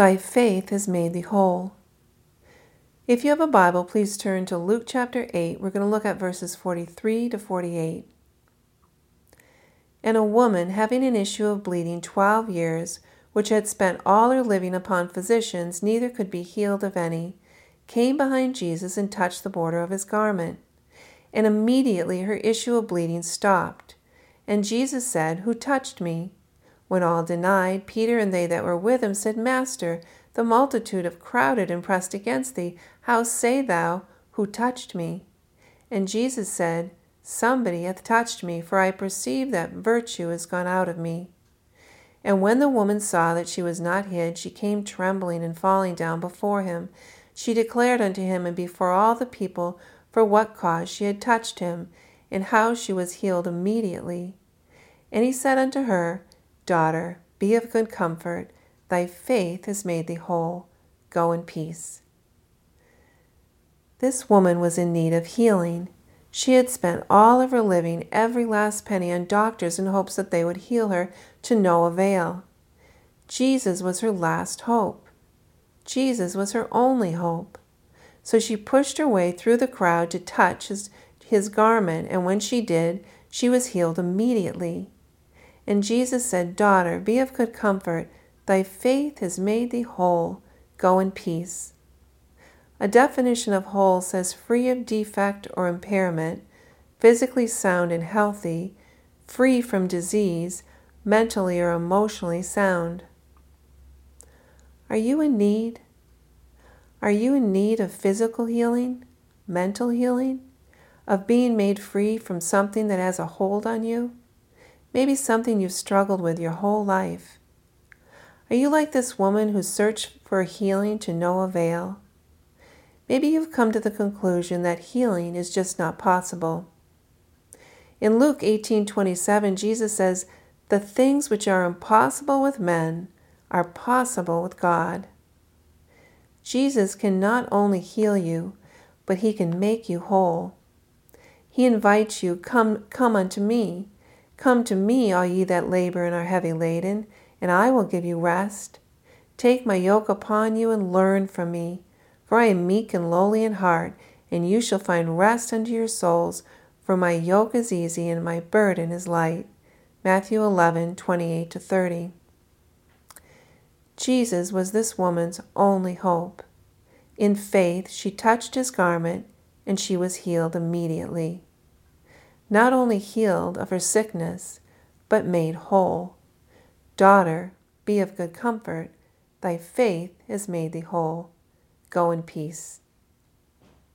Thy faith has made thee whole. If you have a Bible, please turn to Luke chapter 8. We're going to look at verses 43 to 48. And a woman having an issue of bleeding twelve years, which had spent all her living upon physicians, neither could be healed of any, came behind Jesus and touched the border of his garment. And immediately her issue of bleeding stopped. And Jesus said, Who touched me? When all denied, Peter and they that were with him said, Master, the multitude have crowded and pressed against thee. How say thou, Who touched me? And Jesus said, Somebody hath touched me, for I perceive that virtue is gone out of me. And when the woman saw that she was not hid, she came trembling and falling down before him. She declared unto him and before all the people for what cause she had touched him, and how she was healed immediately. And he said unto her, Daughter, be of good comfort, thy faith has made thee whole. Go in peace. This woman was in need of healing. She had spent all of her living, every last penny, on doctors in hopes that they would heal her to no avail. Jesus was her last hope. Jesus was her only hope. So she pushed her way through the crowd to touch his, his garment, and when she did, she was healed immediately. And Jesus said, Daughter, be of good comfort. Thy faith has made thee whole. Go in peace. A definition of whole says free of defect or impairment, physically sound and healthy, free from disease, mentally or emotionally sound. Are you in need? Are you in need of physical healing, mental healing, of being made free from something that has a hold on you? Maybe something you've struggled with your whole life. Are you like this woman who searched for healing to no avail? Maybe you've come to the conclusion that healing is just not possible. In Luke 18:27, Jesus says, "The things which are impossible with men are possible with God." Jesus can not only heal you, but he can make you whole. He invites you, "Come, come unto me." Come to me, all ye that labor and are heavy laden, and I will give you rest. Take my yoke upon you and learn from me, for I am meek and lowly in heart, and you shall find rest unto your souls. For my yoke is easy and my burden is light. Matthew 11, 28 30. Jesus was this woman's only hope. In faith, she touched his garment, and she was healed immediately not only healed of her sickness, but made whole. Daughter, be of good comfort, thy faith has made thee whole. Go in peace.